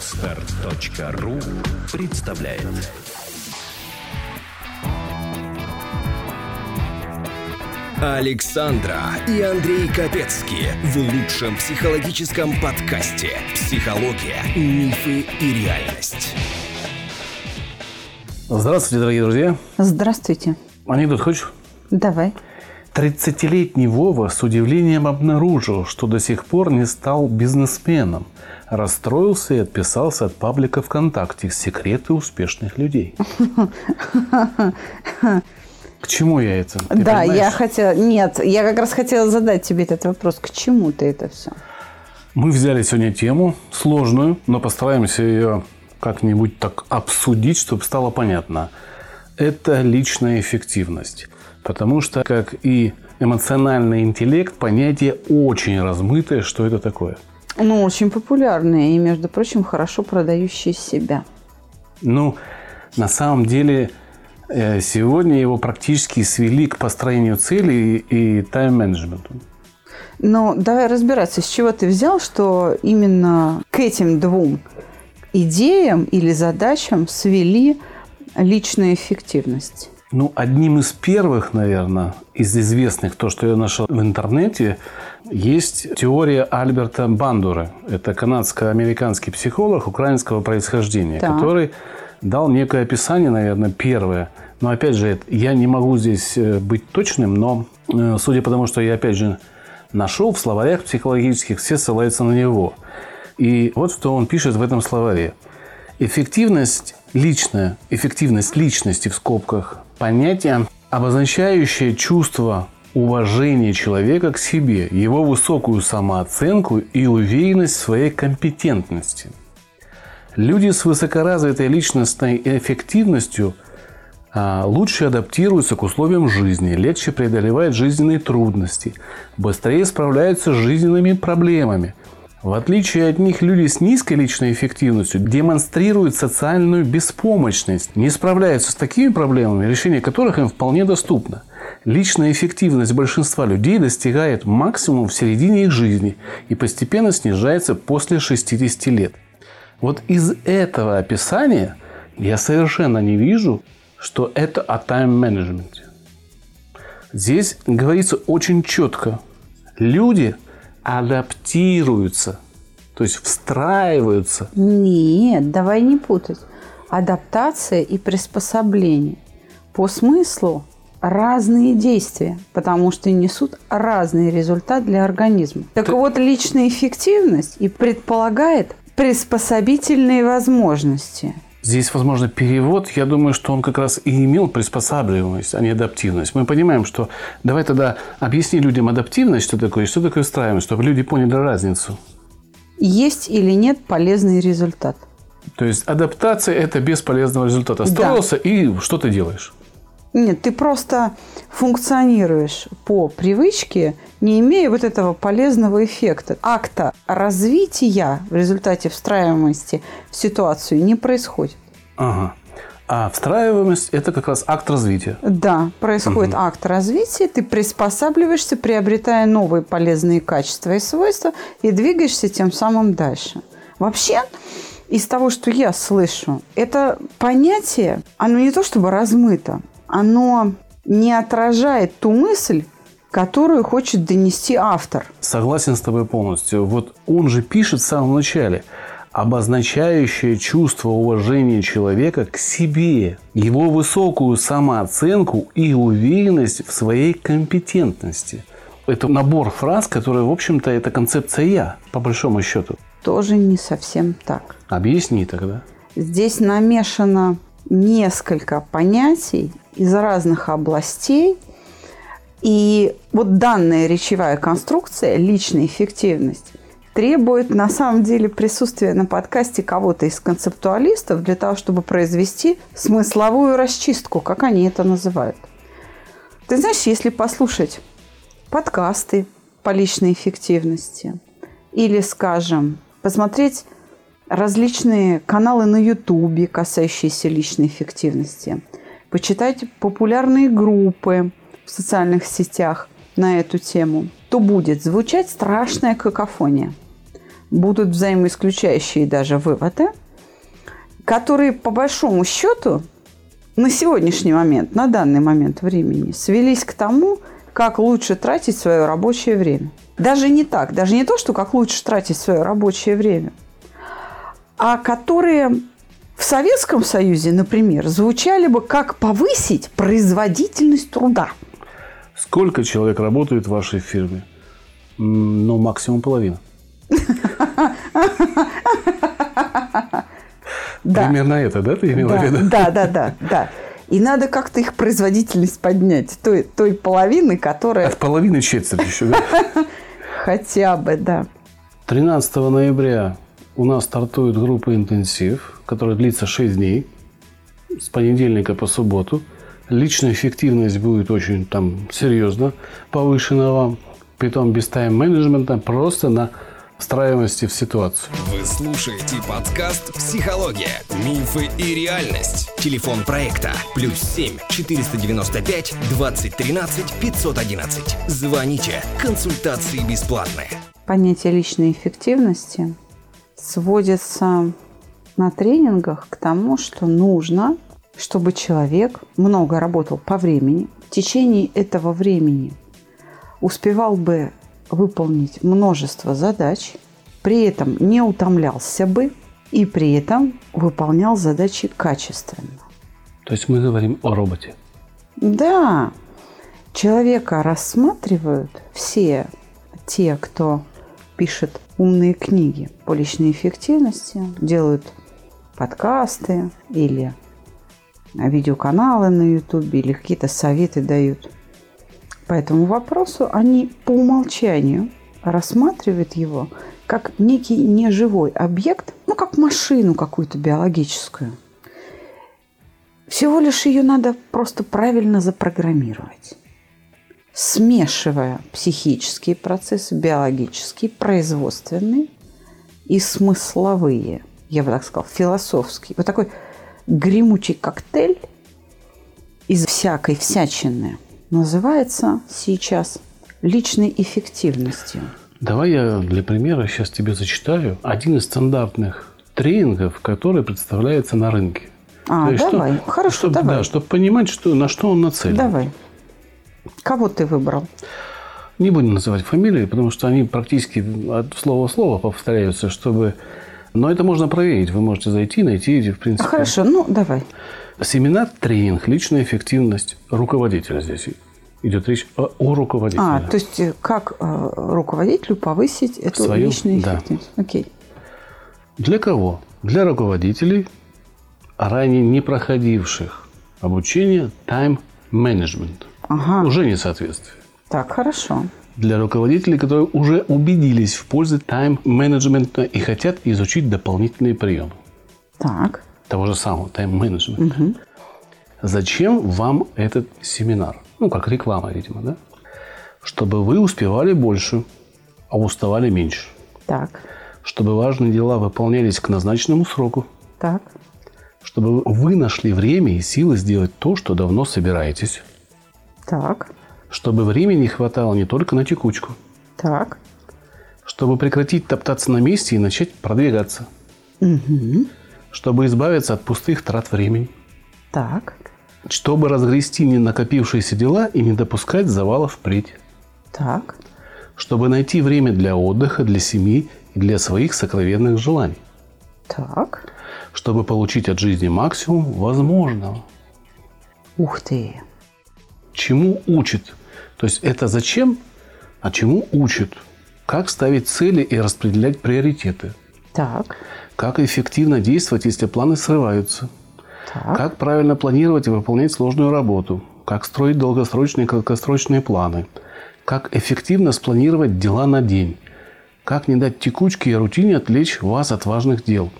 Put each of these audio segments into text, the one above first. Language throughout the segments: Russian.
Отстар.ру представляет Александра и Андрей Капецки в лучшем психологическом подкасте «Психология, мифы и реальность». Здравствуйте, дорогие друзья. Здравствуйте. Анекдот хочешь? Давай. 30-летний Вова с удивлением обнаружил, что до сих пор не стал бизнесменом. Расстроился и отписался от паблика ВКонтакте «Секреты успешных людей». К чему я это? Ты да, понимаешь? я хотела... Нет, я как раз хотела задать тебе этот вопрос. К чему ты это все? Мы взяли сегодня тему сложную, но постараемся ее как-нибудь так обсудить, чтобы стало понятно. Это личная эффективность. Потому что, как и эмоциональный интеллект, понятие очень размытое, что это такое. Ну, очень популярные и, между прочим, хорошо продающие себя. Ну, на самом деле, э, сегодня его практически свели к построению целей и тайм-менеджменту. Но давай разбираться, с чего ты взял, что именно к этим двум идеям или задачам свели личную эффективность. Ну, одним из первых, наверное, из известных, то, что я нашел в интернете, есть теория Альберта Бандуры. Это канадско-американский психолог украинского происхождения, Так. который дал некое описание, наверное, первое. Но, опять же, я не могу здесь э, быть точным, но э, судя по тому, что я, опять же, нашел в словарях психологических, все ссылаются на него. И вот что он пишет в этом словаре. Эффективность личная, эффективность личности в скобках – понятие, обозначающее чувство уважения человека к себе, его высокую самооценку и уверенность в своей компетентности. Люди с высокоразвитой личностной эффективностью а, лучше адаптируются к условиям жизни, легче преодолевают жизненные трудности, быстрее справляются с жизненными проблемами. В отличие от них, люди с низкой личной эффективностью демонстрируют социальную беспомощность, не справляются с такими проблемами, решение которых им вполне доступно. Личная эффективность большинства людей достигает максимума в середине их жизни и постепенно снижается после 60 лет. Вот из этого описания я совершенно не вижу, что это о тайм-менеджменте. Здесь говорится очень четко. Люди адаптируются, то есть встраиваются. Нет, давай не путать. Адаптация и приспособление. По смыслу разные действия, потому что несут разный результат для организма. Так Ты- вот, личная эффективность и предполагает приспособительные возможности. Здесь, возможно, перевод, я думаю, что он как раз и имел приспосабливаемость, а не адаптивность. Мы понимаем, что... Давай тогда объясни людям адаптивность, что такое, и что такое встраиваемость, чтобы люди поняли разницу. Есть или нет полезный результат. То есть адаптация – это без полезного результата. Да. Строился, и что ты делаешь? Нет, ты просто функционируешь по привычке, не имея вот этого полезного эффекта. Акта развития в результате встраиваемости в ситуацию не происходит. Ага. А встраиваемость – это как раз акт развития. Да, происходит акт развития, ты приспосабливаешься, приобретая новые полезные качества и свойства, и двигаешься тем самым дальше. Вообще, из того, что я слышу, это понятие, оно не то чтобы размыто, оно не отражает ту мысль, которую хочет донести автор. Согласен с тобой полностью. Вот он же пишет в самом начале обозначающее чувство уважения человека к себе, его высокую самооценку и уверенность в своей компетентности. Это набор фраз, которые, в общем-то, это концепция «я», по большому счету. Тоже не совсем так. Объясни тогда. Здесь намешано несколько понятий из разных областей. И вот данная речевая конструкция, личная эффективность, требует на самом деле присутствия на подкасте кого-то из концептуалистов для того, чтобы произвести смысловую расчистку, как они это называют. Ты знаешь, если послушать подкасты по личной эффективности или, скажем, посмотреть различные каналы на Ютубе, касающиеся личной эффективности, почитать популярные группы в социальных сетях на эту тему, то будет звучать страшная какофония. будут взаимоисключающие даже выводы, которые по большому счету на сегодняшний момент, на данный момент времени, свелись к тому, как лучше тратить свое рабочее время. Даже не так, даже не то, что как лучше тратить свое рабочее время, а которые в Советском Союзе, например, звучали бы как повысить производительность труда. Сколько человек работает в вашей фирме? Ну, максимум половина. Примерно это, да, ты имела в виду? Да, да, да, да. И надо как-то их производительность поднять. Той, той половины, которая... От половины четверть еще, да? Хотя бы, да. 13 ноября у нас стартует группа «Интенсив», которая длится 6 дней, с понедельника по субботу. Личная эффективность будет очень там серьезно повышена вам, притом без тайм-менеджмента, просто на встраиваемости в ситуацию. Вы слушаете подкаст «Психология. Мифы и реальность». Телефон проекта «Плюс 7 495 2013 511». Звоните. Консультации бесплатные. Понятие личной эффективности сводится на тренингах к тому, что нужно, чтобы человек много работал по времени, в течение этого времени успевал бы выполнить множество задач, при этом не утомлялся бы и при этом выполнял задачи качественно. То есть мы говорим о роботе. Да, человека рассматривают все те, кто пишет умные книги по личной эффективности, делают подкасты или видеоканалы на YouTube или какие-то советы дают – по этому вопросу, они по умолчанию рассматривают его как некий неживой объект, ну, как машину какую-то биологическую. Всего лишь ее надо просто правильно запрограммировать, смешивая психические процессы, биологические, производственные и смысловые, я бы так сказала, философские. Вот такой гремучий коктейль из всякой всячины – называется сейчас личной эффективностью. Давай я для примера сейчас тебе зачитаю один из стандартных тренингов, который представляется на рынке. А, есть, давай. Что, Хорошо, чтобы, давай. Да, чтобы понимать, что, на что он нацелен. Давай. Кого ты выбрал? Не будем называть фамилии, потому что они практически от слова в слово повторяются, чтобы... Но это можно проверить. Вы можете зайти, найти эти, в принципе... Хорошо, ну давай. Семинар, тренинг, личная эффективность руководителя здесь идет речь о, о руководителе. А, то есть как э, руководителю повысить эту Свою, личную да. эффективность? Окей. Для кого? Для руководителей, ранее не проходивших обучение тайм-менеджмент. Ага. Уже несоответствие. Так, хорошо. Для руководителей, которые уже убедились в пользе тайм-менеджмента и хотят изучить дополнительные приемы. Так того же самого тайм-менеджмента. Угу. Зачем вам этот семинар? Ну, как реклама, видимо, да? Чтобы вы успевали больше, а уставали меньше. Так. Чтобы важные дела выполнялись к назначенному сроку. Так. Чтобы вы нашли время и силы сделать то, что давно собираетесь. Так. Чтобы времени хватало не только на текучку. Так. Чтобы прекратить топтаться на месте и начать продвигаться. Угу чтобы избавиться от пустых трат времени. Так. Чтобы разгрести не накопившиеся дела и не допускать завалов впредь. Так. Чтобы найти время для отдыха, для семьи и для своих сокровенных желаний. Так. Чтобы получить от жизни максимум возможного. Ух ты. Чему учит? То есть это зачем, а чему учит? Как ставить цели и распределять приоритеты. Так. Как эффективно действовать, если планы срываются? Так. Как правильно планировать и выполнять сложную работу? Как строить долгосрочные и краткосрочные планы? Как эффективно спланировать дела на день? Как не дать текучке и рутине отвлечь вас от важных дел?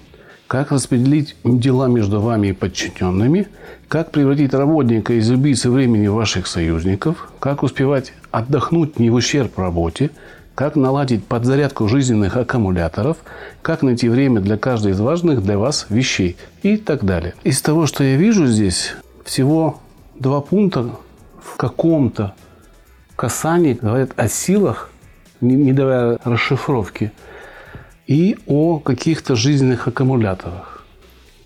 Как распределить дела между вами и подчиненными? Как превратить работника из убийцы времени ваших союзников? Как успевать отдохнуть не в ущерб работе? как наладить подзарядку жизненных аккумуляторов, как найти время для каждой из важных для вас вещей и так далее. Из того, что я вижу здесь, всего два пункта в каком-то касании говорят о силах, не давая расшифровки, и о каких-то жизненных аккумуляторах.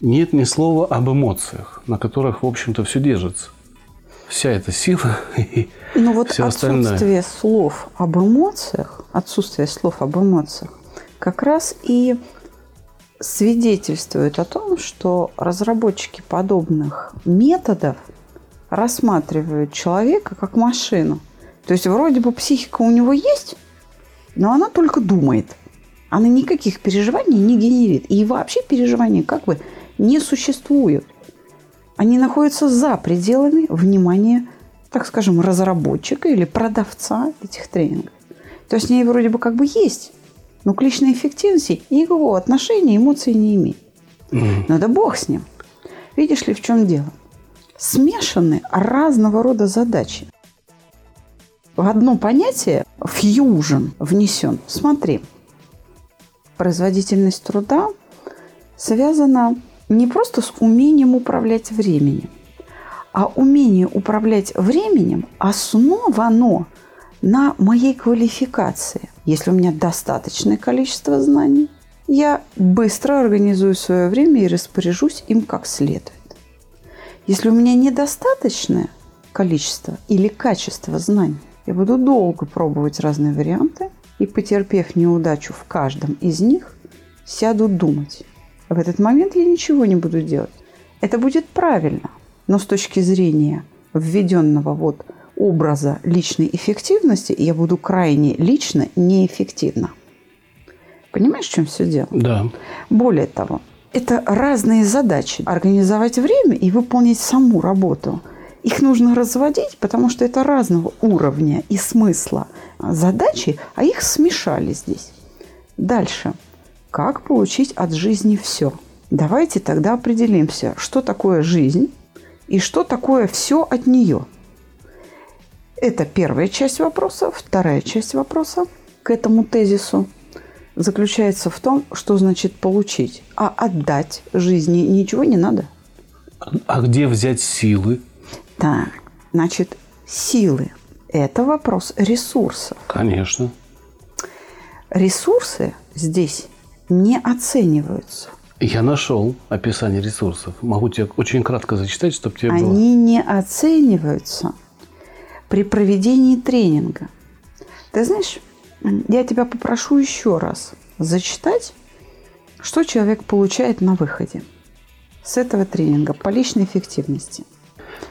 Нет ни слова об эмоциях, на которых, в общем-то, все держится. Вся эта сила и Ну вот все остальное. отсутствие слов об эмоциях, отсутствие слов об эмоциях как раз и свидетельствует о том, что разработчики подобных методов рассматривают человека как машину. То есть вроде бы психика у него есть, но она только думает. Она никаких переживаний не генерит. И вообще переживания как бы не существуют. Они находятся за пределами внимания, так скажем, разработчика или продавца этих тренингов. То есть они вроде бы как бы есть, но к личной эффективности никакого отношения эмоций не имеет. Но да бог с ним. Видишь ли, в чем дело? Смешаны разного рода задачи. В одно понятие фьюжн внесен. Смотри, производительность труда связана не просто с умением управлять временем, а умение управлять временем основано на моей квалификации. Если у меня достаточное количество знаний, я быстро организую свое время и распоряжусь им как следует. Если у меня недостаточное количество или качество знаний, я буду долго пробовать разные варианты и, потерпев неудачу в каждом из них, сяду думать. В этот момент я ничего не буду делать. Это будет правильно, но с точки зрения введенного вот образа личной эффективности я буду крайне лично неэффективна. Понимаешь, в чем все дело? Да. Более того, это разные задачи. Организовать время и выполнить саму работу. Их нужно разводить, потому что это разного уровня и смысла задачи, а их смешали здесь. Дальше. Как получить от жизни все? Давайте тогда определимся, что такое жизнь и что такое все от нее. Это первая часть вопроса. Вторая часть вопроса к этому тезису заключается в том, что значит получить. А отдать жизни ничего не надо. А где взять силы? Так, значит, силы – это вопрос ресурсов. Конечно. Ресурсы здесь не оцениваются. Я нашел описание ресурсов. Могу тебе очень кратко зачитать, чтобы тебе было... Они не оцениваются при проведении тренинга. Ты знаешь, я тебя попрошу еще раз зачитать, что человек получает на выходе с этого тренинга по личной эффективности.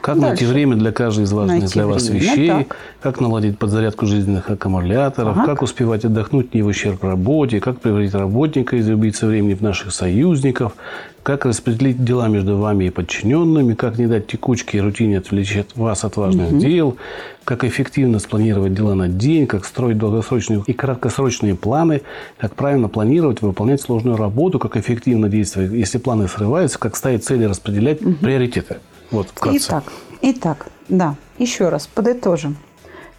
Как найти Дальше. время для каждой из важных Найти для вас время, вещей, так. как наладить подзарядку жизненных аккумуляторов, Так. как успевать отдохнуть не в ущерб работе, как превратить работника из убийцы времени в наших союзников, как распределить дела между вами и подчиненными, как не дать текучке и рутине отвлечь от вас от важных дел, как эффективно спланировать дела на день, как строить долгосрочные и краткосрочные планы, как правильно планировать, выполнять сложную работу, как эффективно действовать, если планы срываются, как ставить цели, распределять приоритеты. Вот вкратце. Итак, итак, да, еще раз подытожим.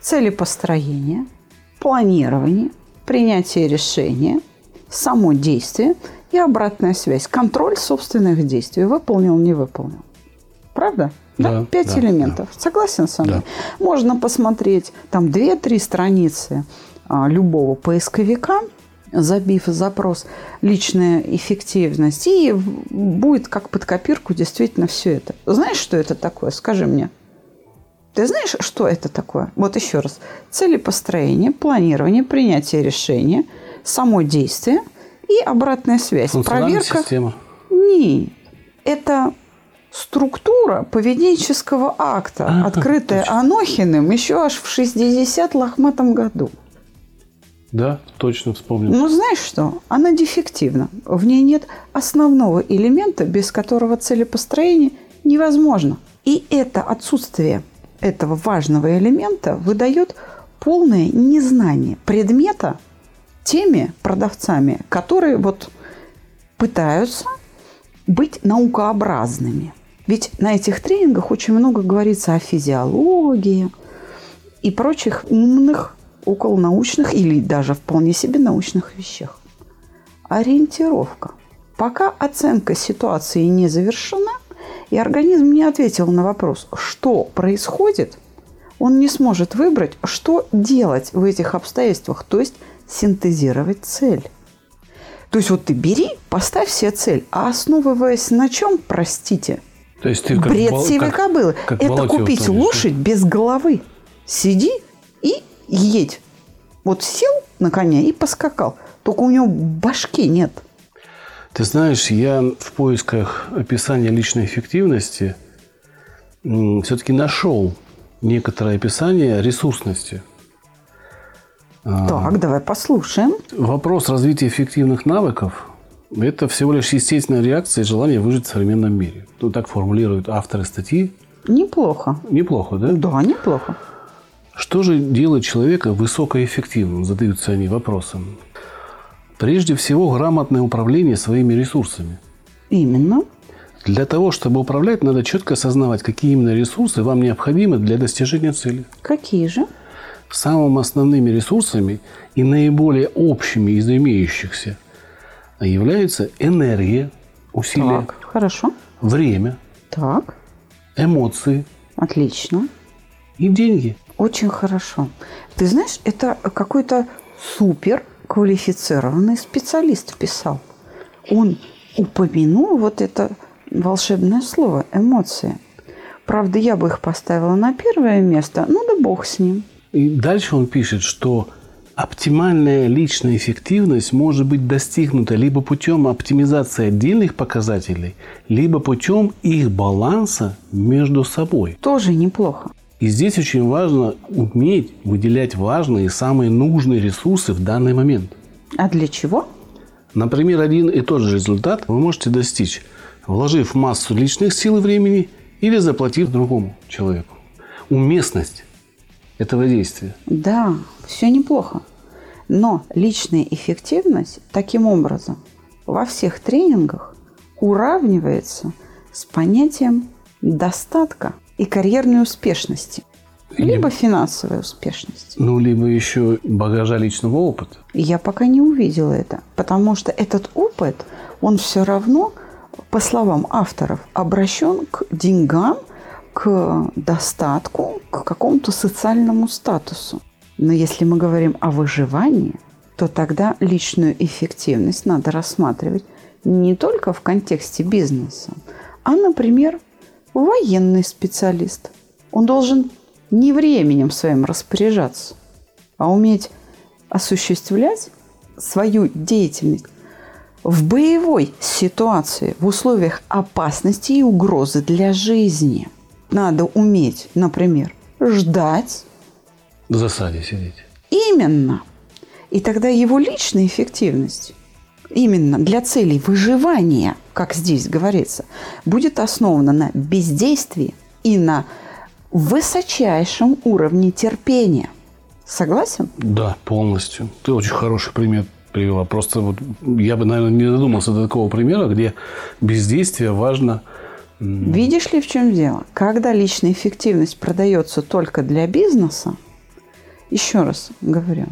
Цели построения, планирование, принятие решения, само действие и обратная связь. Контроль собственных действий. Выполнил, не выполнил. Правда? Да, Пять да, элементов. Согласен со мной? Можно посмотреть там две-три страницы а, любого поисковика, забив запрос «личная эффективность», и будет как под копирку действительно все это. Знаешь, что это такое? Скажи мне. Ты знаешь, что это такое? Вот еще раз. Цели построения, планирование, принятие решения, само действие и обратная связь. Проверка. система. Нет. Это структура поведенческого акта, А, открытая Анохиным еще аж в 60 лохматом году. Да, точно вспомнил. Ну, знаешь что? Она дефективна. В ней нет основного элемента, без которого целепостроение невозможно. И это отсутствие этого важного элемента выдает полное незнание предмета теми продавцами, которые вот пытаются быть наукообразными. Ведь на этих тренингах очень много говорится о физиологии и прочих умных, околонаучных или даже вполне себе научных вещах. Ориентировка. Пока оценка ситуации не завершена, и организм не ответил на вопрос, что происходит, он не сможет выбрать, что делать в этих обстоятельствах, то есть синтезировать цель. То есть вот ты бери, поставь себе цель, а основываясь на чем, простите, То есть ты как бред бол- сивой как- кобылы. как Это купить лошадь без головы. Сиди и едь. Вот сел на коня и поскакал. Только у него башки нет. Ты знаешь, я в поисках описания личной эффективности все-таки нашел некоторое описание ресурсности. А. Так, давай послушаем. Вопрос развития эффективных навыков – это всего лишь естественная реакция и желание выжить в современном мире. Ну, так формулируют авторы статьи. Неплохо. Неплохо, да? Да, неплохо. Что же делает человека высокоэффективным, задаются они вопросом. Прежде всего, грамотное управление своими ресурсами. Именно. Для того, чтобы управлять, надо четко осознавать, какие именно ресурсы вам необходимы для достижения цели. Какие же? Самыми основными ресурсами и наиболее общими из имеющихся являются энергия, усилия, Так, хорошо. время, Так, эмоции отлично. и деньги. Очень хорошо. Ты знаешь, это какой-то супер квалифицированный специалист писал. Он упомянул вот это волшебное слово «эмоции». Правда, я бы их поставила на первое место, ну да бог с ним. И дальше он пишет, что оптимальная личная эффективность может быть достигнута либо путем оптимизации отдельных показателей, либо путем их баланса между собой. Тоже неплохо. И здесь очень важно уметь выделять важные и самые нужные ресурсы в данный момент. А для чего? Например, один и тот же результат вы можете достичь, вложив массу личных сил и времени или заплатив другому человеку. Уместность этого действия. Да, все неплохо. Но личная эффективность таким образом во всех тренингах уравнивается с понятием достатка и карьерной успешности, либо финансовой успешности. Ну, либо еще багажа личного опыта. Я пока не увидела это, потому что этот опыт, он все равно, по словам авторов, обращен к деньгам, к достатку, к какому-то социальному статусу. Но если мы говорим о выживании, то тогда личную эффективность надо рассматривать не только в контексте бизнеса, а, например, военный специалист. Он должен не временем своим распоряжаться, а уметь осуществлять свою деятельность в боевой ситуации, в условиях опасности и угрозы для жизни. Надо уметь, например, ждать В засаде сидеть. именно. И тогда его личная эффективность именно для целей выживания, как здесь говорится, будет основана на бездействии и на высочайшем уровне терпения. Согласен? Да, полностью. Ты очень хороший пример привела. Просто вот я бы, наверное, не додумался до такого примера, где бездействие важно. Видишь ли, в чем дело? Когда личная эффективность продается только для бизнеса, еще раз говорю,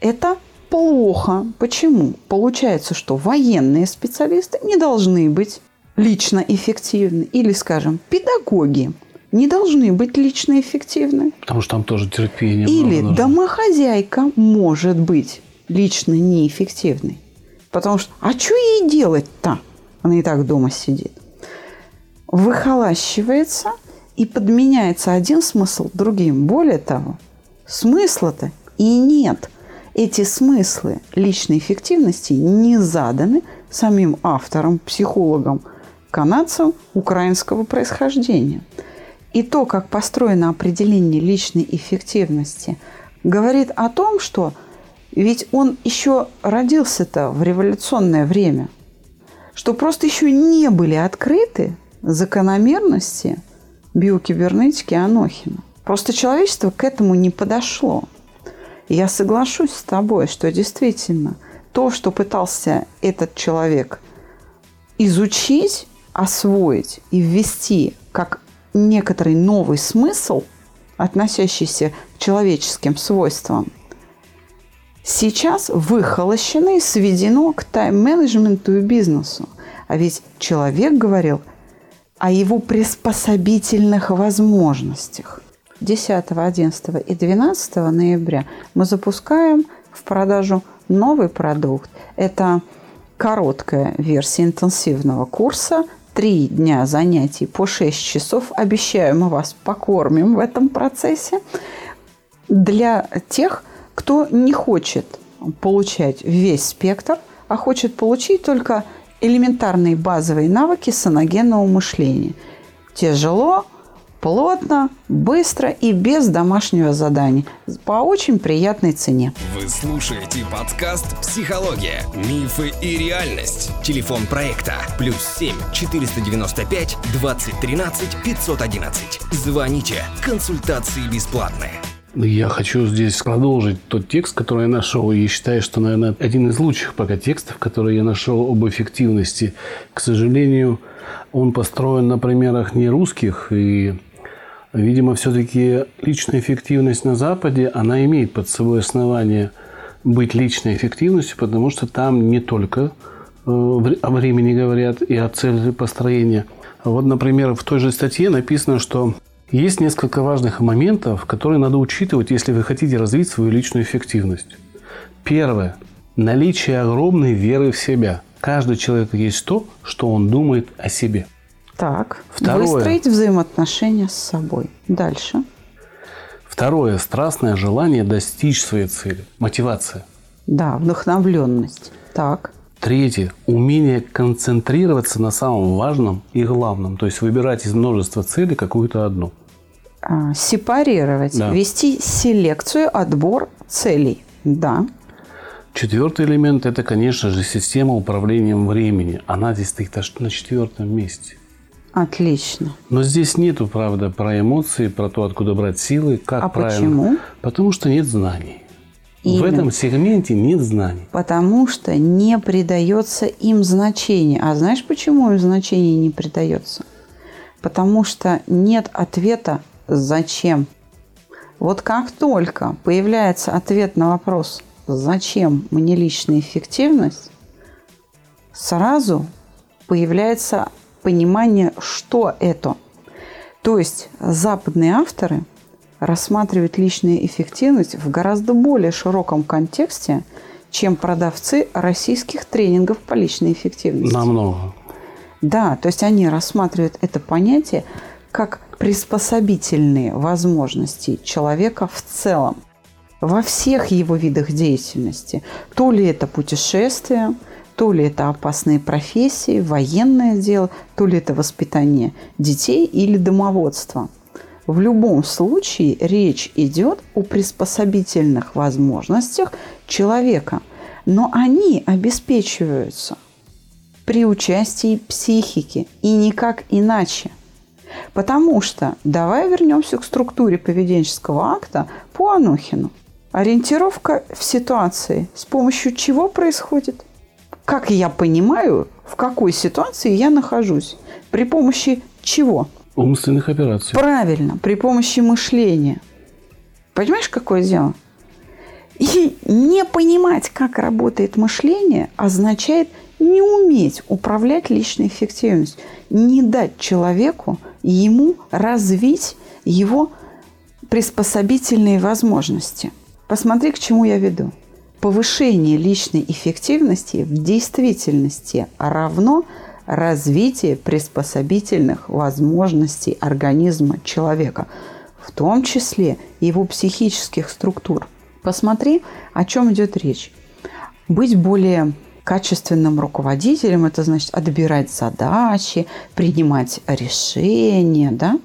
это плохо. Почему? Получается, что военные специалисты не должны быть лично эффективны. Или, скажем, педагоги не должны быть лично эффективны. Потому что там тоже терпение. Или нужно. домохозяйка может быть лично неэффективной. Потому что, а что ей делать-то? Она и так дома сидит. Выхолащивается и подменяется один смысл другим. Более того, смысла-то и нет. Эти смыслы личной эффективности не заданы самим автором, психологом, канадцем украинского происхождения. И то, как построено определение личной эффективности, говорит о том, что ведь он еще родился-то в революционное время, что просто еще не были открыты закономерности биокибернетики Анохина. Просто человечество к этому не подошло. И я соглашусь с тобой, что действительно то, что пытался этот человек изучить, освоить и ввести как некоторый новый смысл, относящийся к человеческим свойствам, сейчас выхолощено и сведено к тайм-менеджменту и бизнесу. А ведь человек говорил о его приспособительных возможностях. 10, 11 и 12 ноября мы запускаем в продажу новый продукт. Это короткая версия интенсивного курса. Три дня занятий по 6 часов. Обещаю, мы вас покормим в этом процессе. Для тех, кто не хочет получать весь спектр, а хочет получить только элементарные базовые навыки саногенного мышления. Тяжело, плотно, быстро и без домашнего задания. По очень приятной цене. Вы слушаете подкаст «Психология. Мифы и реальность». Телефон проекта «Плюс 7 495 2013 511». Звоните. Консультации бесплатные. Я хочу здесь продолжить тот текст, который я нашел, и считаю, что, наверное, один из лучших пока текстов, которые я нашел об эффективности. К сожалению, он построен на примерах не русских, и, видимо, все-таки личная эффективность на Западе, она имеет под собой основание быть личной эффективностью, потому что там не только э, о времени говорят и о цели построения. Вот, например, в той же статье написано, что есть несколько важных моментов, которые надо учитывать, если вы хотите развить свою личную эффективность. Первое. Наличие огромной веры в себя. Каждый человек есть то, что он думает о себе. Так, Второе. выстроить взаимоотношения с собой. Дальше. Второе. Страстное желание достичь своей цели. Мотивация. Да, вдохновленность. Так. Третье. Умение концентрироваться на самом важном и главном. То есть выбирать из множества целей какую-то одну. А, сепарировать, да. вести селекцию, отбор целей. Да. Четвертый элемент – это, конечно же, система управления времени. Она здесь стоит аж на четвертом месте. Отлично. Но здесь нету, правда, про эмоции, про то, откуда брать силы, как а правильно. почему? Потому что нет знаний. Именно. В этом сегменте нет знаний. Потому что не придается им значения. А знаешь, почему им значение не придается? Потому что нет ответа зачем. Вот как только появляется ответ на вопрос «Зачем мне личная эффективность?», сразу появляется понимание, что это. То есть западные авторы рассматривают личную эффективность в гораздо более широком контексте, чем продавцы российских тренингов по личной эффективности. Намного. Да, то есть они рассматривают это понятие как приспособительные возможности человека в целом во всех его видах деятельности. То ли это путешествие, то ли это опасные профессии, военное дело, то ли это воспитание детей или домоводство. В любом случае речь идет о приспособительных возможностях человека, но они обеспечиваются при участии психики и никак иначе – Потому что давай вернемся к структуре поведенческого акта по Анохину. Ориентировка в ситуации с помощью чего происходит? Как я понимаю, в какой ситуации я нахожусь? При помощи чего? Умственных операций. Правильно, при помощи мышления. Понимаешь, какое дело? И не понимать, как работает мышление, означает не уметь управлять личной эффективностью, не дать человеку ему развить его приспособительные возможности. Посмотри, к чему я веду. Повышение личной эффективности в действительности равно развитие приспособительных возможностей организма человека, в том числе его психических структур. Посмотри, о чем идет речь. Быть более качественным руководителем, это значит отбирать задачи, принимать решения, да?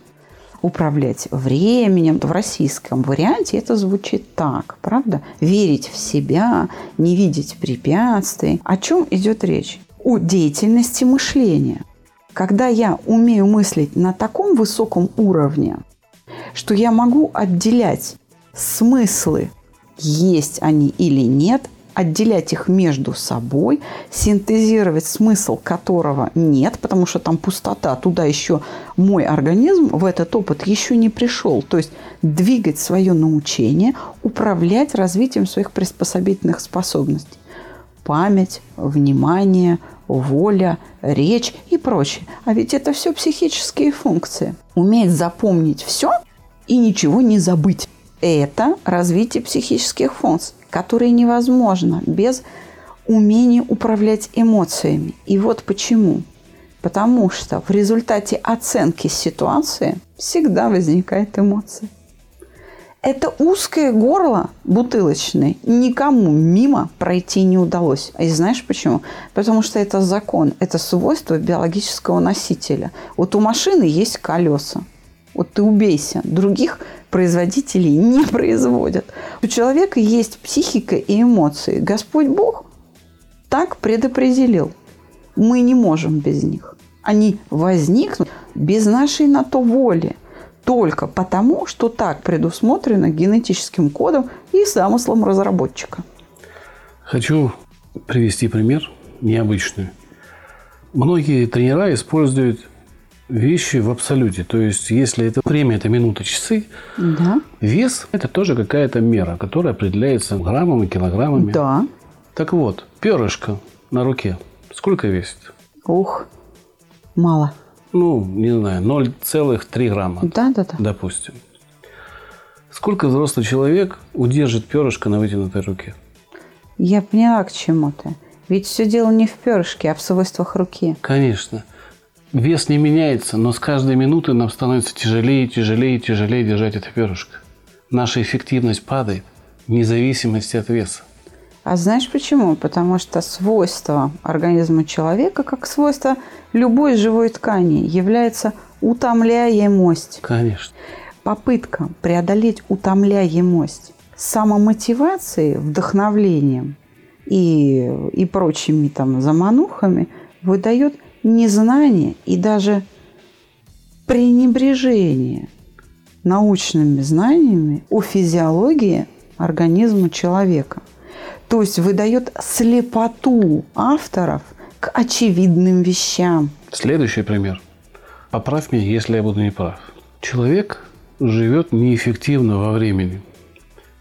Управлять временем. В российском варианте это звучит так, правда? Верить в себя, не видеть препятствий. О чем идет речь? О деятельности мышления. Когда я умею мыслить на таком высоком уровне, что я могу отделять смыслы, есть они или нет, отделять их между собой, синтезировать смысл которого нет, потому что там пустота, туда еще мой организм в этот опыт еще не пришел. То есть двигать свое научение, управлять развитием своих приспособительных способностей. Память, внимание, воля, речь и прочее. А ведь это все психические функции. Уметь запомнить все и ничего не забыть. Это развитие психических функций которые невозможно без умение управлять эмоциями. И вот почему. Потому что в результате оценки ситуации всегда возникает эмоция. Это узкое горло бутылочное никому мимо пройти не удалось. И знаешь почему? Потому что это закон, это свойство биологического носителя. Вот у машины есть колеса. Вот ты убейся. Других производителей не производят. У человека есть психика и эмоции. Господь Бог так предопределил. Мы не можем без них. Они возникнут без нашей на то воли. Только потому, что так предусмотрено генетическим кодом и замыслом разработчика. Хочу привести пример необычный. Многие тренера используют вещи в абсолюте. То есть, если это время, это минуты, часы, Да. вес – это тоже какая-то мера, которая определяется граммами, килограммами. Да. Так вот, перышко на руке сколько весит? Ух, мало. Ну, не знаю, 0,3 грамма, Да, да, да. допустим. Сколько взрослый человек удержит перышко на вытянутой руке? Я поняла, к чему ты. Ведь все дело не в перышке, а в свойствах руки. Конечно. Вес не меняется, но с каждой минуты нам становится тяжелее, тяжелее, тяжелее держать это перышко. Наша эффективность падает вне зависимости от веса. А знаешь почему? Потому что свойство организма человека, как свойство любой живой ткани, является утомляемость. Конечно. Попытка преодолеть утомляемость самомотивацией, вдохновлением и, и прочими там заманухами выдает незнание и даже пренебрежение научными знаниями о физиологии организма человека. То есть выдает слепоту авторов к очевидным вещам. Следующий пример. Поправь меня, если я буду неправ. Человек живет неэффективно во времени,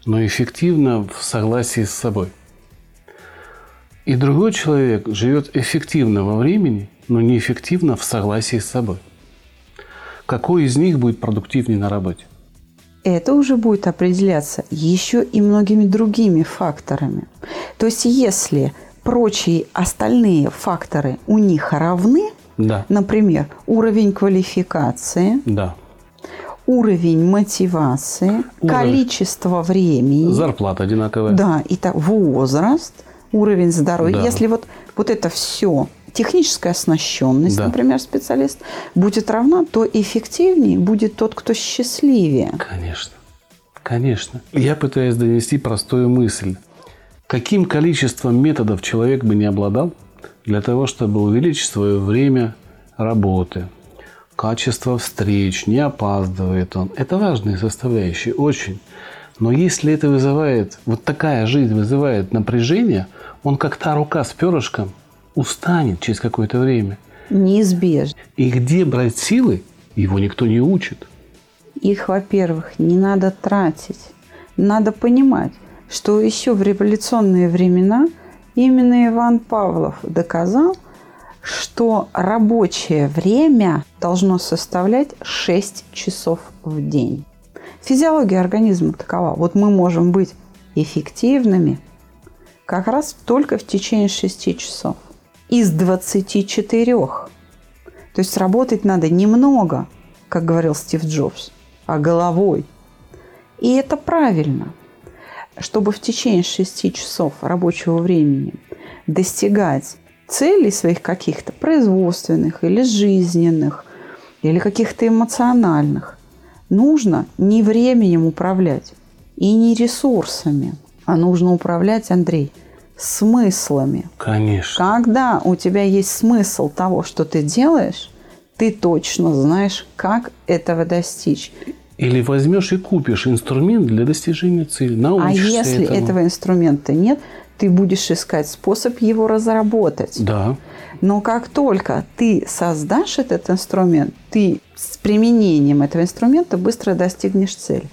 но эффективно в согласии с собой. И другой человек живет эффективно во времени, но неэффективно в согласии с собой. Какой из них будет продуктивнее на работе? это уже будет определяться еще и многими другими факторами. То есть если прочие остальные факторы у них равны, Да. например, уровень квалификации, Да. уровень мотивации, Уровень. количество времени, Зарплата одинаковая. да, и так, возраст, уровень здоровья. Да. Если вот, вот это все, техническая оснащенность, Да. например, специалист, будет равна, то эффективнее будет тот, кто счастливее. Конечно. Конечно. Я пытаюсь донести простую мысль. Каким количеством методов человек бы не обладал для того, чтобы увеличить свое время работы, качество встреч, не опаздывает он. Это важные составляющие, очень. Но если это вызывает, вот такая жизнь вызывает напряжение, он как та рука с перышком устанет через какое-то время. Неизбежно. И где брать силы, его никто не учит. Их, во-первых, не надо тратить. Надо понимать, что еще в революционные времена именно Иван Павлов доказал, что рабочее время должно составлять 6 часов в день. Физиология организма такова. Вот мы можем быть эффективными как раз только в течение 6 часов. Из 24. То есть работать надо немного, как говорил Стив Джобс, а головой. И это правильно. Чтобы в течение 6 часов рабочего времени достигать целей своих каких-то производственных или жизненных, или каких-то эмоциональных, нужно не временем управлять и не ресурсами, а нужно управлять, Андрей, смыслами. Конечно. Когда у тебя есть смысл того, что ты делаешь, ты точно знаешь, как этого достичь. Или возьмешь и купишь инструмент для достижения цели. А Научишься если этому. этого инструмента нет, ты будешь искать способ его разработать. Да. Но как только ты создашь этот инструмент, ты с применением этого инструмента быстро достигнешь цели.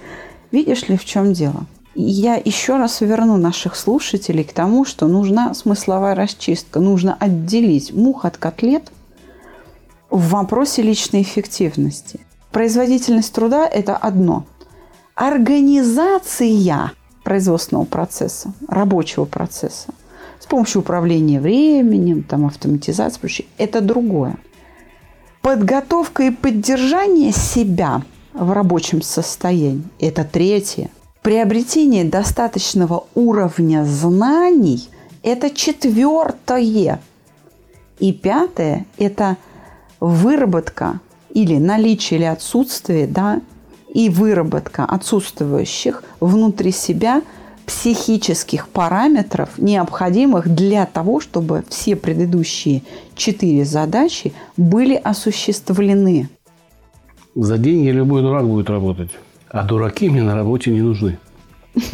Видишь ли, в чем дело? Я еще раз верну наших слушателей к тому, что нужна смысловая расчистка. Нужно отделить мух от котлет в вопросе личной эффективности. Производительность труда – это одно. Организация производственного процесса, рабочего процесса с помощью управления временем, там, автоматизации, это другое. Подготовка и поддержание себя в рабочем состоянии – это третье. Приобретение достаточного уровня знаний – это четвертое. И пятое – это выработка или наличие или отсутствие, да, и выработка отсутствующих внутри себя психических параметров, необходимых для того, чтобы все предыдущие четыре задачи были осуществлены. За деньги любой дурак будет работать, а дураки мне на работе не нужны.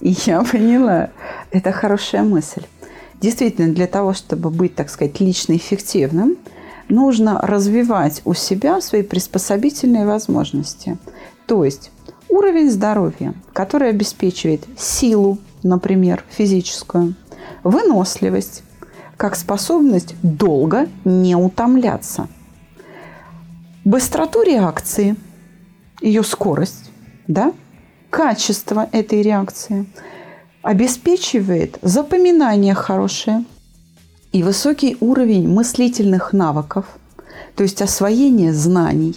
Я поняла. Это хорошая мысль. Действительно, для того, чтобы быть, так сказать, лично эффективным, нужно развивать у себя свои приспособительные возможности. То есть уровень здоровья, который обеспечивает силу, например, физическую, выносливость, как способность долго не утомляться, быстроту реакции, ее скорость, да, качество этой реакции – обеспечивает запоминание хорошее и высокий уровень мыслительных навыков, то есть освоение знаний,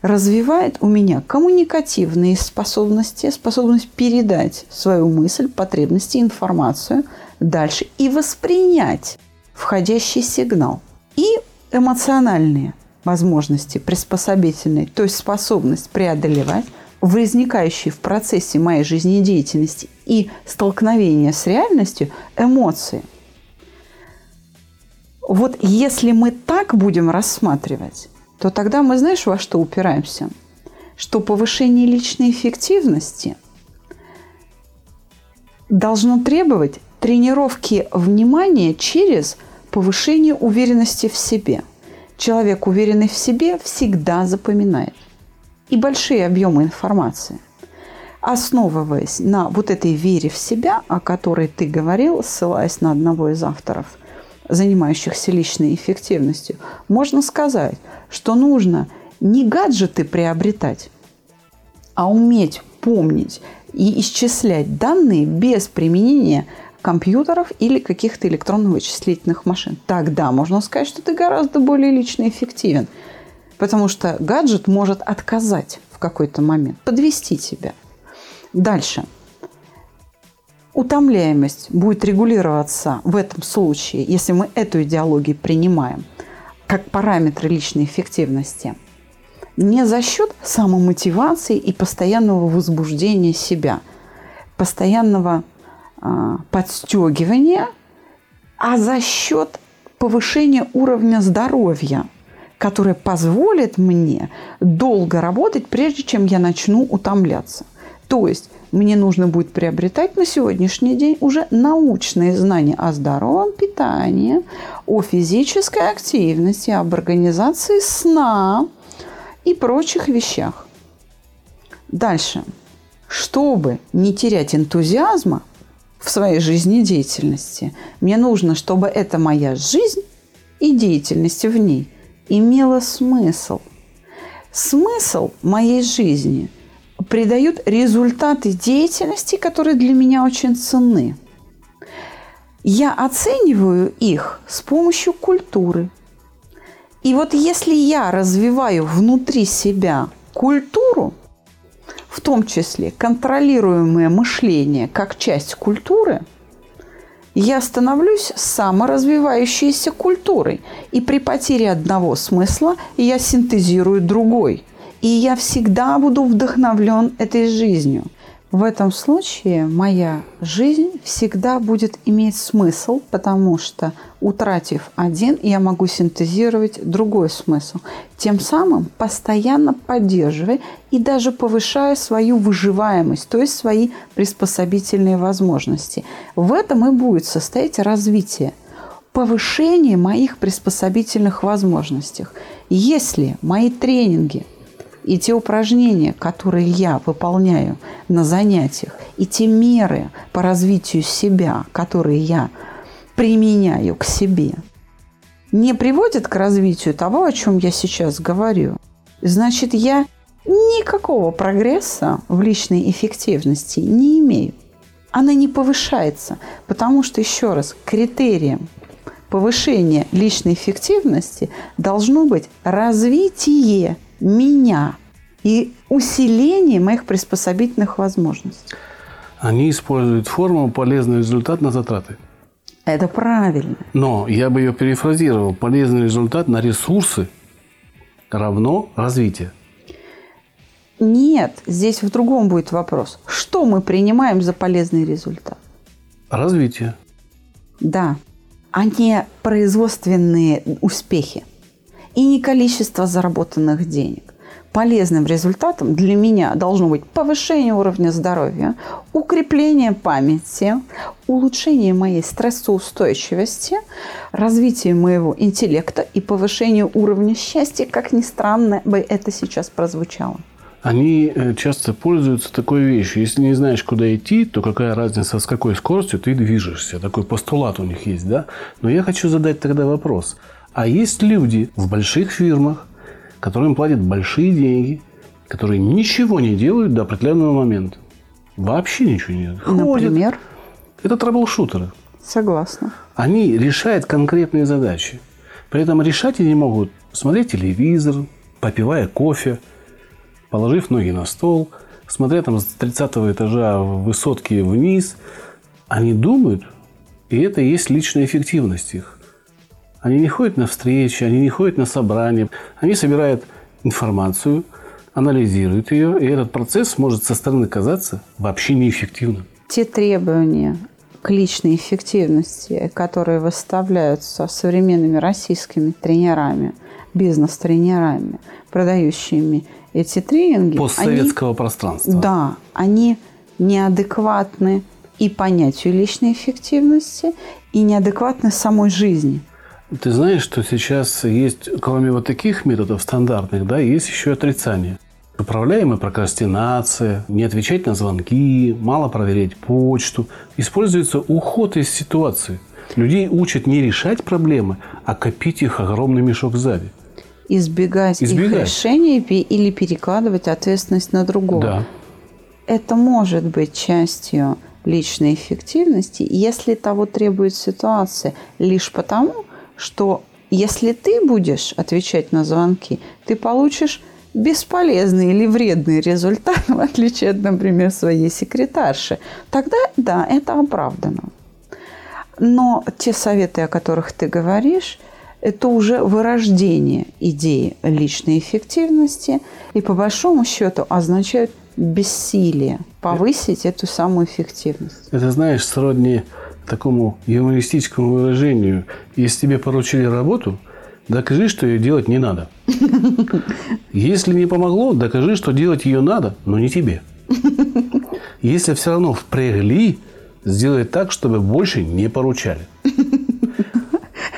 развивает у меня коммуникативные способности, способность передать свою мысль, потребности, информацию дальше и воспринять входящий сигнал. И эмоциональные возможности приспособительные, то есть способность преодолевать возникающие в процессе моей жизнедеятельности и столкновения с реальностью эмоции. Вот если мы так будем рассматривать, то тогда мы знаешь, во что упираемся? Что повышение личной эффективности должно требовать тренировки внимания через повышение уверенности в себе. Человек, уверенный в себе, всегда запоминает и большие объемы информации. Основываясь на вот этой вере в себя, о которой ты говорил, ссылаясь на одного из авторов, занимающихся личной эффективностью, можно сказать, что нужно не гаджеты приобретать, а уметь помнить и исчислять данные без применения компьютеров или каких-то электронно-вычислительных машин. Тогда можно сказать, что ты гораздо более лично эффективен – Потому что гаджет может отказать в какой-то момент, подвести тебя. Дальше. Утомляемость будет регулироваться в этом случае, если мы эту идеологию принимаем, как параметры личной эффективности, не за счет самомотивации и постоянного возбуждения себя, постоянного подстегивания, а за счет повышения уровня здоровья – которая позволит мне долго работать, прежде чем я начну утомляться. То есть мне нужно будет приобретать на сегодняшний день уже научные знания о здоровом питании, о физической активности, об организации сна и прочих вещах. Дальше. Чтобы не терять энтузиазма в своей жизнедеятельности, мне нужно, чтобы эта моя жизнь и деятельность в ней – имело смысл. Смысл моей жизни придают результаты деятельности, которые для меня очень ценны. Я оцениваю их с помощью культуры. И вот если я развиваю внутри себя культуру, в том числе контролируемое мышление как часть культуры – я становлюсь саморазвивающейся культурой. И при потере одного смысла я синтезирую другой. И я всегда буду вдохновлен этой жизнью – в этом случае моя жизнь всегда будет иметь смысл, потому что, утратив один, я могу синтезировать другой смысл. Тем самым постоянно поддерживая и даже повышая свою выживаемость, то есть свои приспособительные возможности. В этом и будет состоять развитие повышение моих приспособительных возможностей. Если мои тренинги – и те упражнения, которые я выполняю на занятиях, и те меры по развитию себя, которые я применяю к себе, не приводят к развитию того, о чем я сейчас говорю, значит, я никакого прогресса в личной эффективности не имею. она не повышается, потому что, еще раз, критерием повышения личной эффективности должно быть развитие меня и усиление моих приспособительных возможностей. Они используют форму полезный результат на затраты. Это правильно. Но я бы ее перефразировал. Полезный результат на ресурсы равно развитие. Нет, здесь в другом будет вопрос. Что мы принимаем за полезный результат? Развитие. Да, а не производственные успехи и не количество заработанных денег. Полезным результатом для меня должно быть повышение уровня здоровья, укрепление памяти, улучшение моей стрессоустойчивости, развитие моего интеллекта и повышение уровня счастья, как ни странно бы это сейчас прозвучало они э, часто пользуются такой вещью. Если не знаешь, куда идти, то какая разница, с какой скоростью ты движешься. Такой постулат у них есть, да? Но я хочу задать тогда вопрос. А есть люди в больших фирмах, которым платят большие деньги, которые ничего не делают до определенного момента? Вообще ничего не делают. Ходят. Например? Это трэблшутеры. Согласна. Они решают конкретные задачи. При этом решать они могут, смотреть телевизор, попивая кофе – положив ноги на стол, смотря там с 30 этажа высотки вниз, они думают, и это и есть личная эффективность их. Они не ходят на встречи, они не ходят на собрания, они собирают информацию, анализируют ее, и этот процесс может со стороны казаться вообще неэффективным. Те требования к личной эффективности, которые выставляются современными российскими тренерами, бизнес-тренерами, продающими эти тренинги... Постсоветского они, пространства. Да, они неадекватны и понятию личной эффективности, и неадекватны самой жизни. Ты знаешь, что сейчас есть, кроме вот таких методов стандартных, да, есть еще отрицание. Управляемая прокрастинация, не отвечать на звонки, мало проверять почту. Используется уход из ситуации. Людей учат не решать проблемы, а копить их огромный мешок сзади избегать, избегать. их решений или перекладывать ответственность на другого. Да. Это может быть частью личной эффективности, если того требует ситуация, лишь потому, что если ты будешь отвечать на звонки, ты получишь бесполезный или вредный результат, в отличие от, например, своей секретарши, тогда да, это оправдано. Но те советы, о которых ты говоришь, это уже вырождение идеи личной эффективности и по большому счету означают бессилие повысить эту самую эффективность. Это знаешь, сродни такому юмористическому выражению. Если тебе поручили работу, докажи, что ее делать не надо. Если не помогло, докажи, что делать ее надо, но не тебе. Если все равно впрягли, сделай так, чтобы больше не поручали.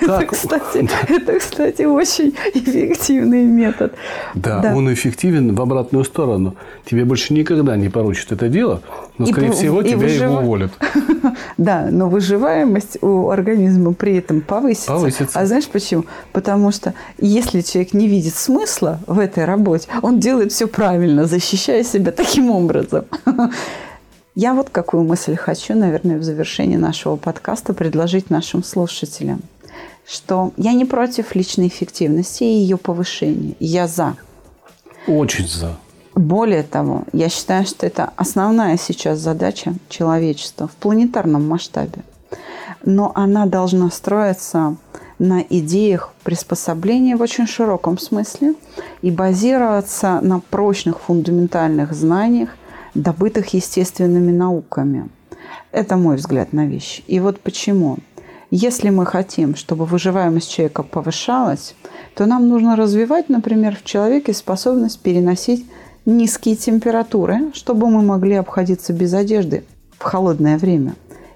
Это, кстати, это, кстати, очень эффективный метод. Да, да, он эффективен в обратную сторону. Тебе больше никогда не поручат это дело, но, и скорее всего, тебя выжив... его уволят. Да, но выживаемость у организма при этом повысится. Повысится. А знаешь почему? Потому что если человек не видит смысла в этой работе, он делает все правильно, защищая себя таким образом. Я вот какую мысль хочу, наверное, в завершении нашего подкаста предложить нашим слушателям что я не против личной эффективности и ее повышения. Я за. Очень за. Более того, я считаю, что это основная сейчас задача человечества в планетарном масштабе. Но она должна строиться на идеях приспособления в очень широком смысле и базироваться на прочных фундаментальных знаниях, добытых естественными науками. Это мой взгляд на вещи. И вот почему. Если мы хотим, чтобы выживаемость человека повышалась, то нам нужно развивать, например, в человеке способность переносить низкие температуры, чтобы мы могли обходиться без одежды в холодное время.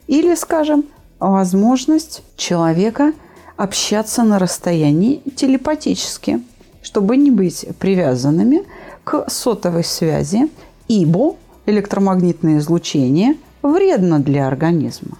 Или, скажем, возможность человека общаться на расстоянии телепатически, чтобы не быть привязанными к сотовой связи, ибо электромагнитное излучение вредно для организма.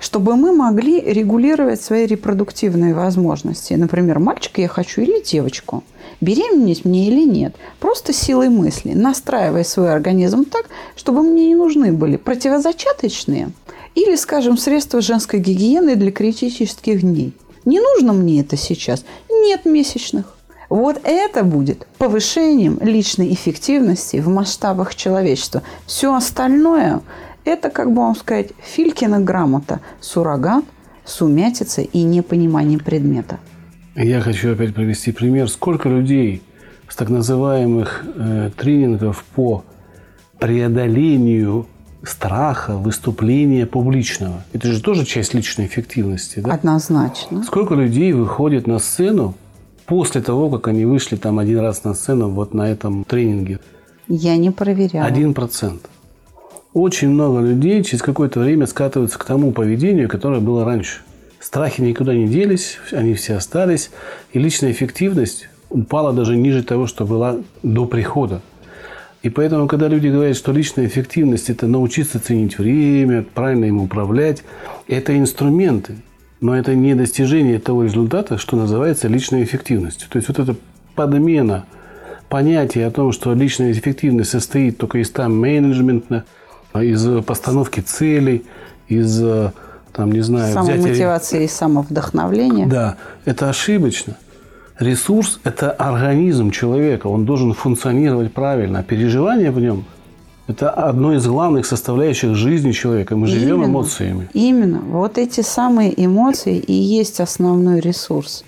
Чтобы мы могли регулировать свои репродуктивные возможности. Например, мальчика я хочу или девочку. Беременеть мне или нет. Просто силой мысли, настраивая свой организм так, чтобы мне не нужны были противозачаточные или, скажем, средства женской гигиены для критических дней. Не нужно мне это сейчас. Нет месячных. Вот это будет повышением личной эффективности в масштабах человечества. Все остальное – это, как бы вам сказать, Филькина грамота, суррогат, сумятица и непонимание предмета. Я хочу опять привести пример. Сколько людей с так называемых э, тренингов по преодолению страха выступления публичного. Это же тоже часть личной эффективности, да? Однозначно. Сколько людей выходит на сцену после того, как они вышли там один раз на сцену вот на этом тренинге? Я не проверяла. Один процент. Очень много людей через какое-то время скатываются к тому поведению, которое было раньше. Страхи никуда не делись, они все остались, и личная эффективность упала даже ниже того, что была до прихода. И поэтому, когда люди говорят, что личная эффективность – это научиться ценить время, правильно им управлять, это инструменты, но это не достижение того результата, что называется личной эффективностью. То есть вот эта подмена понятия о том, что личная эффективность состоит только из тайм-менеджмента, из постановки целей, из там, не знаю, самомотивации взять... и самовдохновления. Да, это ошибочно. Ресурс – это организм человека, он должен функционировать правильно. А переживание в нем – это одно из главных составляющих жизни человека. Мы живем именно, эмоциями. Именно. Вот эти самые эмоции и есть основной ресурс.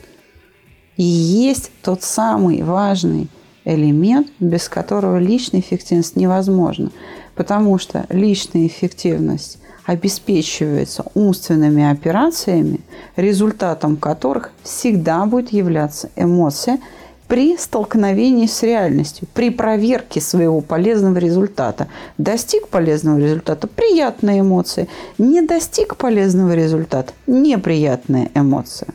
И есть тот самый важный элемент, без которого личная эффективность невозможна. Потому что личная эффективность обеспечивается умственными операциями, результатом которых всегда будет являться эмоция при столкновении с реальностью, при проверке своего полезного результата. Достиг полезного результата – приятная эмоция. Не достиг полезного результата – неприятная эмоция.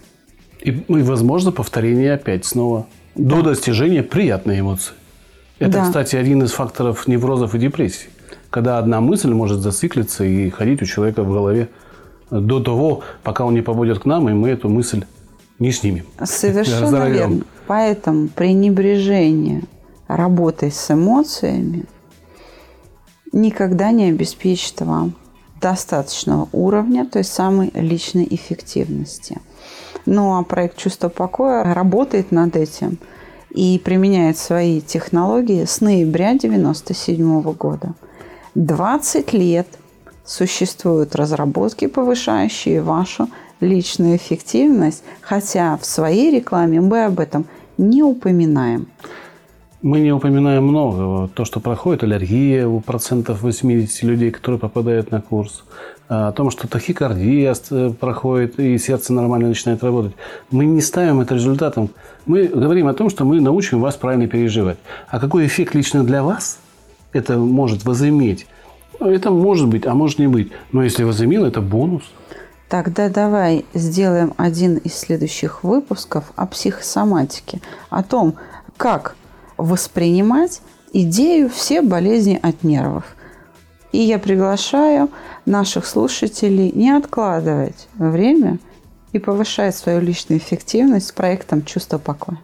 И, и возможно, повторение опять снова. Да. До достижения приятной эмоции. Это, да. кстати, один из факторов неврозов и депрессий когда одна мысль может зациклиться и ходить у человека в голове до того, пока он не побудет к нам, и мы эту мысль не снимем. Совершенно верно. Поэтому пренебрежение работой с эмоциями никогда не обеспечит вам достаточного уровня той самой личной эффективности. Ну а проект «Чувство покоя» работает над этим и применяет свои технологии с ноября 1997 года. 20 лет существуют разработки, повышающие вашу личную эффективность, хотя в своей рекламе мы об этом не упоминаем. Мы не упоминаем много. То, что проходит аллергия у процентов 80 людей, которые попадают на курс. О том, что тахикардия э, проходит и сердце нормально начинает работать. Мы не ставим это результатом. Мы говорим о том, что мы научим вас правильно переживать. А какой эффект лично для вас это может возыметь. Это может быть, а может не быть. Но если возымел, это бонус. Тогда давай сделаем один из следующих выпусков о психосоматике, о том, как воспринимать идею все болезни от нервов. И я приглашаю наших слушателей не откладывать время и повышать свою личную эффективность с проектом «Чувство покоя»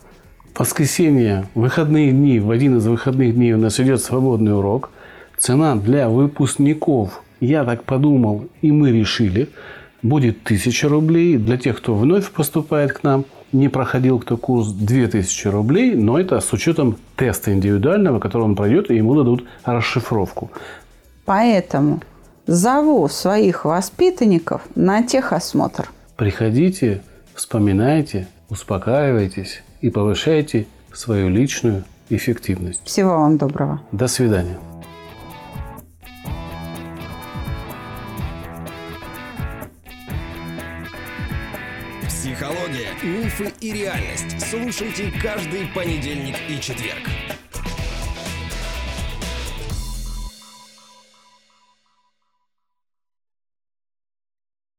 воскресенье, выходные дни, в один из выходных дней у нас идет свободный урок. Цена для выпускников, я так подумал, и мы решили, будет 1000 рублей. Для тех, кто вновь поступает к нам, не проходил кто курс, 2000 рублей, но это с учетом теста индивидуального, который он пройдет, и ему дадут расшифровку. Поэтому зову своих воспитанников на техосмотр. Приходите, вспоминайте, успокаивайтесь и повышайте свою личную эффективность. Всего вам доброго. До свидания. Психология, мифы и реальность. Слушайте каждый понедельник и четверг.